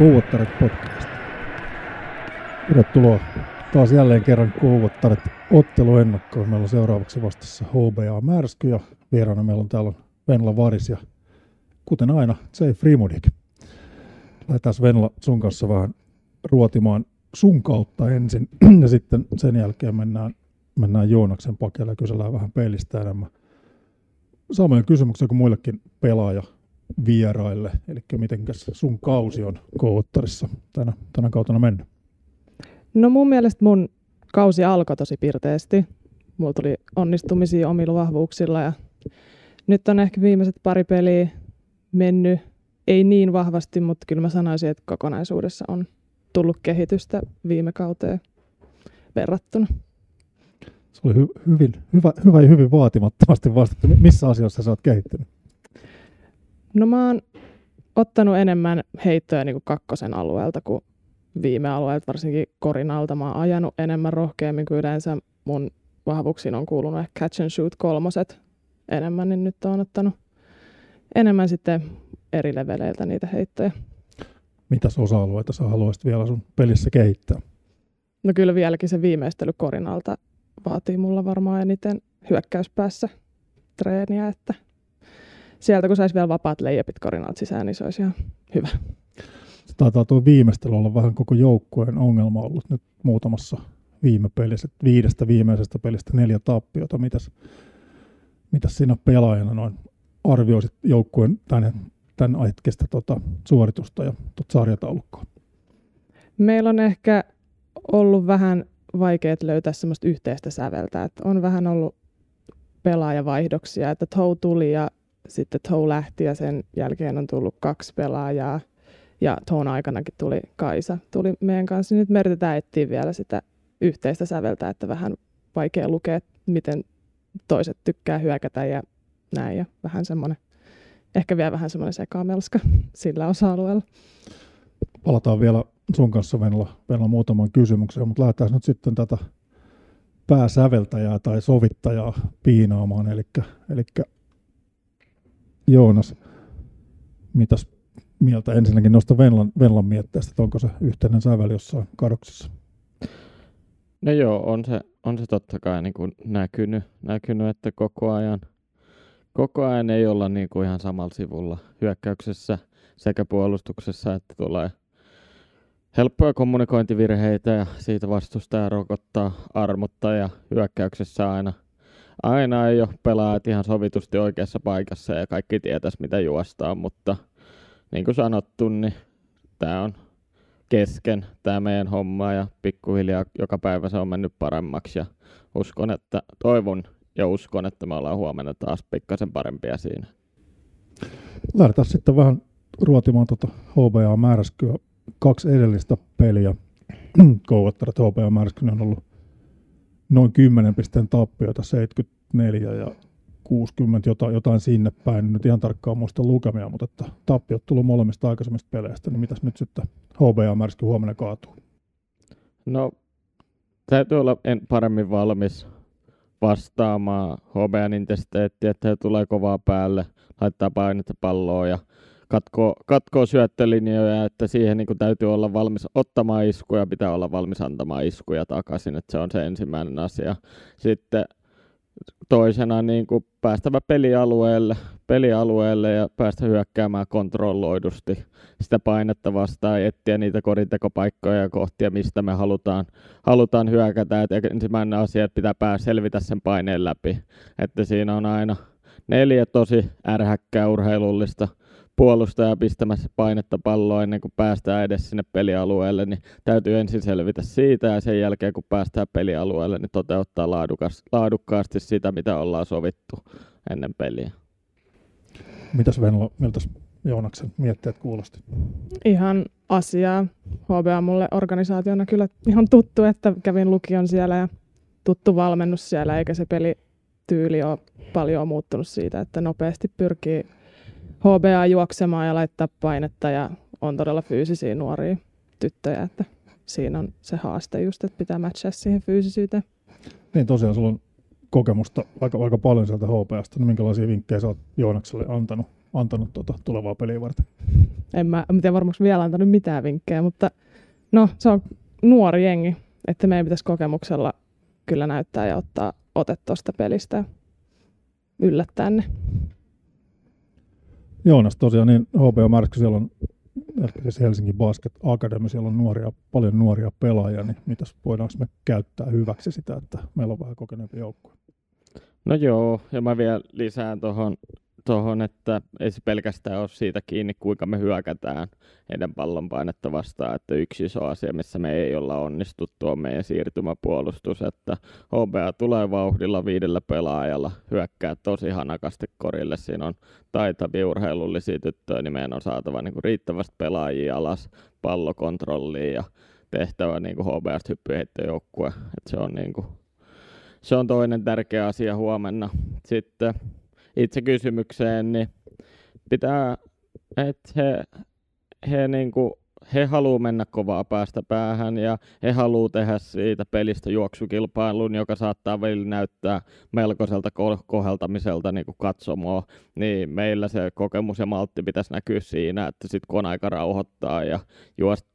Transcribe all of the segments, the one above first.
Kuuvottaret podcast. Tervetuloa taas jälleen kerran Kuuvottaret otteluennakkoon. Meillä on seuraavaksi vastassa HBA Märsky ja vieraana meillä on täällä Venla Varis ja kuten aina Jay Frimodik. Lähdetään Venla sun kanssa vähän ruotimaan sun kautta ensin ja sitten sen jälkeen mennään, mennään Joonaksen pakeille ja kysellään vähän pelistä enemmän. Samoja kysymyksiä kuin muillekin pelaaja vieraille, eli miten sun kausi on koottarissa tänä, tänä kautena mennyt? No mun mielestä mun kausi alkoi tosi pirteästi. Mulla tuli onnistumisia omilla vahvuuksilla ja nyt on ehkä viimeiset pari peliä mennyt, ei niin vahvasti, mutta kyllä mä sanoisin, että kokonaisuudessa on tullut kehitystä viime kauteen verrattuna. Se oli hy- hyvin, hyvä, hyvä ja hyvin vaatimattomasti vastattu. Missä asioissa sä oot kehittynyt? No mä oon ottanut enemmän heittoja niin kuin kakkosen alueelta kuin viime alueelta, varsinkin korinalta. Mä oon ajanut enemmän rohkeammin kuin yleensä. Mun vahvuuksiin on kuulunut ehkä catch and shoot kolmoset enemmän, niin nyt on ottanut enemmän sitten eri leveleiltä niitä heittoja. Mitäs osa-alueita sä haluaisit vielä sun pelissä kehittää? No kyllä vieläkin se viimeistely korinalta vaatii mulla varmaan eniten hyökkäyspäässä treeniä, että sieltä kun saisi vielä vapaat leijapit korinalta sisään, niin se olisi ihan hyvä. Se taitaa tuo viimeistely olla vähän koko joukkueen ongelma ollut nyt muutamassa viime pelissä. Viidestä viimeisestä pelistä neljä tappiota. Mitäs, mitäs siinä pelaajana noin arvioisit joukkueen tämän, tämän hetkistä tota, suoritusta ja tuota sarjataulukkoa? Meillä on ehkä ollut vähän vaikeat löytää semmoista yhteistä säveltä. Että on vähän ollut pelaajavaihdoksia, että Tou tuli ja sitten Tou lähti ja sen jälkeen on tullut kaksi pelaajaa ja Toun aikanakin tuli Kaisa, tuli meidän kanssa. Nyt me yritetään etsiä vielä sitä yhteistä säveltä, että vähän vaikea lukea, miten toiset tykkää hyökätä ja näin. Ja vähän semmoinen, ehkä vielä vähän semmoinen sekamelska sillä osa-alueella. Palataan vielä sun kanssa Venla, Venla muutaman kysymykseen, mutta lähdetään nyt sitten tätä pääsäveltäjää tai sovittajaa piinaamaan. Eli, eli Joonas, mitäs mieltä ensinnäkin noista Venlan, Venlan mietteestä, että onko se yhteinen sävel jossain kadoksessa? No joo, on se, on se totta kai niin kuin näkynyt, näkynyt, että koko ajan, koko ajan ei olla niin kuin ihan samalla sivulla hyökkäyksessä sekä puolustuksessa, että tulee helppoja kommunikointivirheitä ja siitä vastustaja rokottaa armutta ja hyökkäyksessä aina, aina ei ole pelaajat ihan sovitusti oikeassa paikassa ja kaikki tietäisi mitä juostaa, mutta niin kuin sanottu, niin tämä on kesken tämä meidän homma ja pikkuhiljaa joka päivä se on mennyt paremmaksi ja uskon, että toivon ja uskon, että me ollaan huomenna taas pikkasen parempia siinä. Lähdetään sitten vähän ruotimaan tuota HBA Märskyä. Kaksi edellistä peliä. Kouvottarat HBA Märsky on ollut noin 10 pisteen tappiota, 74 ja 60, jotain, jotain sinne päin. Nyt ihan tarkkaan muista lukemia, mutta että tappiot tullut molemmista aikaisemmista peleistä, niin mitäs nyt sitten HBA Märsky huomenna kaatuu? No, täytyy olla en paremmin valmis vastaamaan HBAn intensiteettiä, että he tulee kovaa päälle, laittaa painetta palloa ja katkoo, katkoo syöttölinjoja, että siihen niin täytyy olla valmis ottamaan iskuja, pitää olla valmis antamaan iskuja takaisin, että se on se ensimmäinen asia. Sitten toisena niin kuin päästävä pelialueelle, pelialueelle ja päästä hyökkäämään kontrolloidusti sitä painetta vastaan etsiä niitä korintekopaikkoja ja kohtia, mistä me halutaan, halutaan hyökätä. Et ensimmäinen asia, että pitää päästä selvitä sen paineen läpi. Että siinä on aina neljä tosi ärhäkkää urheilullista puolustaja pistämässä painetta palloa ennen kuin päästään edes sinne pelialueelle, niin täytyy ensin selvitä siitä ja sen jälkeen kun päästään pelialueelle, niin toteuttaa laadukas, laadukkaasti sitä, mitä ollaan sovittu ennen peliä. Mitäs Venlo, miltä Joonaksen mietteet kuulosti? Ihan asiaa. HBA mulle organisaationa kyllä ihan tuttu, että kävin lukion siellä ja tuttu valmennus siellä, eikä se pelityyli ole paljon muuttunut siitä, että nopeasti pyrkii HBA juoksemaan ja laittaa painetta ja on todella fyysisiä nuoria tyttöjä, että siinä on se haaste just, että pitää matchaa siihen fyysisyyteen. Niin tosiaan sulla on kokemusta aika, aika paljon sieltä HPasta, niin minkälaisia vinkkejä sä oot Joonakselle antanut, antanut tuota tulevaa peliä varten? En mä, en tiedä varmasti vielä antanut mitään vinkkejä, mutta no se on nuori jengi, että meidän pitäisi kokemuksella kyllä näyttää ja ottaa ote tuosta pelistä ja yllättää ne. Joonas tosiaan, niin HBO Märskö, siellä on Helsingin Basket Academy, siellä on nuoria, paljon nuoria pelaajia, niin mitäs voidaanko me käyttää hyväksi sitä, että meillä on vähän kokeneempi joukkue? No joo, ja mä vielä lisään tuohon tuohon, että ei se pelkästään ole siitä kiinni, kuinka me hyökätään heidän pallonpainetta vastaan, että yksi iso asia, missä me ei olla onnistuttu, on meidän siirtymäpuolustus, että HBA tulee vauhdilla viidellä pelaajalla, hyökkää tosi hanakasti korille, siinä on taitavia urheilullisia tyttöjä, niin meidän on saatava niin kuin riittävästi pelaajia alas pallokontrolliin ja tehtävä niin kuin HBAsta hyppyheittojoukkue, että se on niin kuin se on toinen tärkeä asia huomenna. Sitten itse kysymykseen, niin pitää, että he, he niinku he haluaa mennä kovaa päästä päähän ja he haluaa tehdä siitä pelistä juoksukilpailun, joka saattaa välillä näyttää melkoiselta ko- koheltamiselta niin katsomoa, niin meillä se kokemus ja maltti pitäisi näkyä siinä, että sitten kun on aika rauhoittaa ja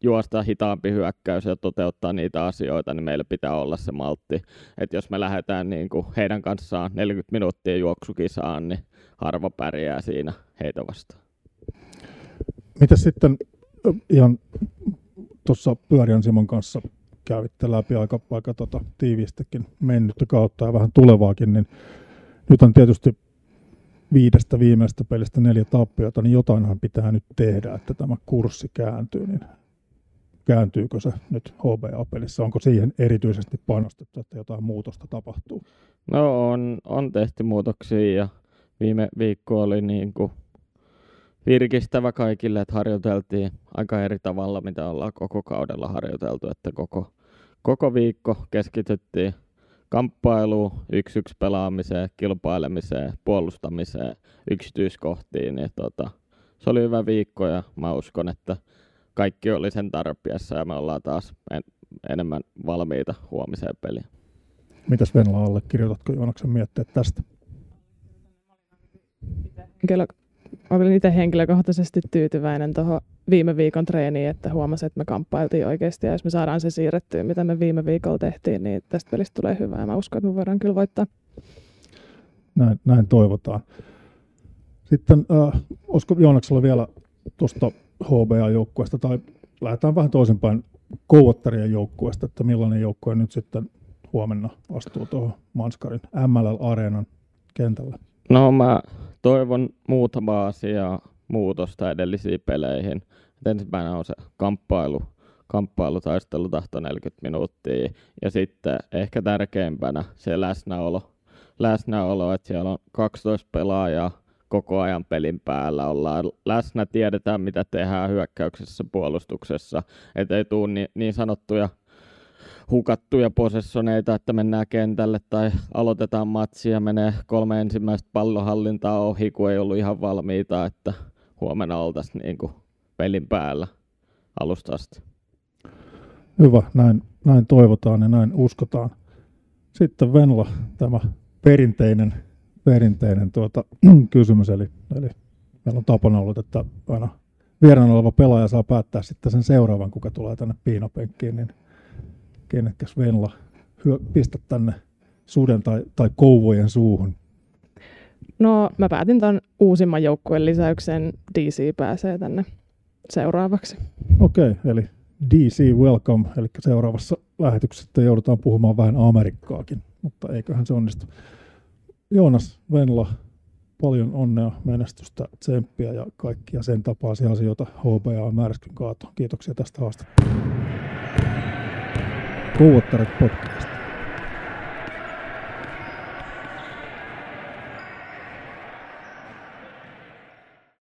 juosta, hitaampi hyökkäys ja toteuttaa niitä asioita, niin meillä pitää olla se maltti. Että jos me lähdetään niin heidän kanssaan 40 minuuttia juoksukisaan, niin harva pärjää siinä heitä vastaan. Mitä sitten ihan tuossa Pyöriän Simon kanssa kävitte läpi aika, aika tota, tiiviistikin mennyttä kautta ja vähän tulevaakin, niin nyt on tietysti viidestä viimeistä pelistä neljä tappiota, niin jotainhan pitää nyt tehdä, että tämä kurssi kääntyy, niin kääntyykö se nyt HBA-pelissä? Onko siihen erityisesti panostettu, että jotain muutosta tapahtuu? No on, on tehty muutoksia ja viime viikko oli niin kuin virkistävä kaikille, että harjoiteltiin aika eri tavalla, mitä ollaan koko kaudella harjoiteltu, että koko, koko viikko keskityttiin kamppailuun, yksi yksi pelaamiseen, kilpailemiseen, puolustamiseen, yksityiskohtiin, niin tota, se oli hyvä viikko ja mä uskon, että kaikki oli sen tarpeessa ja me ollaan taas en, enemmän valmiita huomiseen peliin. Mitäs Venla allekirjoitatko Joonaksen mietteet tästä? Olin itse henkilökohtaisesti tyytyväinen tuohon viime viikon treeniin, että huomasin, että me kamppailtiin oikeasti. Ja jos me saadaan se siirrettyä, mitä me viime viikolla tehtiin, niin tästä pelistä tulee hyvää. Mä uskon, että me voidaan kyllä voittaa. Näin, näin toivotaan. Sitten äh, olisiko Joonaksella vielä tuosta HBA-joukkueesta, tai lähdetään vähän toisinpäin Kouvottarien joukkueesta, että millainen joukkue nyt sitten huomenna astuu tuohon Manskarin MLL-areenan kentälle? No mä toivon muutama asiaa muutosta edellisiin peleihin. Ensimmäinen on se kamppailu, kamppailutaistelutahto 40 minuuttia. Ja sitten ehkä tärkeimpänä se läsnäolo, läsnäolo että siellä on 12 pelaajaa koko ajan pelin päällä, ollaan läsnä, tiedetään mitä tehdään hyökkäyksessä, puolustuksessa, ettei tule niin, niin sanottuja hukattuja posessoneita, että mennään kentälle tai aloitetaan matsia, menee kolme ensimmäistä pallohallintaa ohi, kun ei ollut ihan valmiita, että huomenna oltaisiin niin kuin pelin päällä alusta asti. Hyvä, näin, näin toivotaan ja näin uskotaan. Sitten Venla, tämä perinteinen, perinteinen tuota, kysymys, eli, eli meillä on tapana ollut, että aina vieraan oleva pelaaja saa päättää sitten sen seuraavan, kuka tulee tänne piinopenkkiin, niin kenetkäs Venla hyö, pistä tänne suden tai, tai kouvojen suuhun? No mä päätin ton uusimman joukkueen lisäyksen. DC pääsee tänne seuraavaksi. Okei, okay, eli DC welcome, eli seuraavassa lähetyksessä joudutaan puhumaan vähän Amerikkaakin, mutta eiköhän se onnistu. Joonas Venla, paljon onnea, menestystä, tsemppiä ja kaikkia sen tapaisia asioita HBA Märskyn kaatoon. Kiitoksia tästä haastattelusta. Kouvottaret podcast.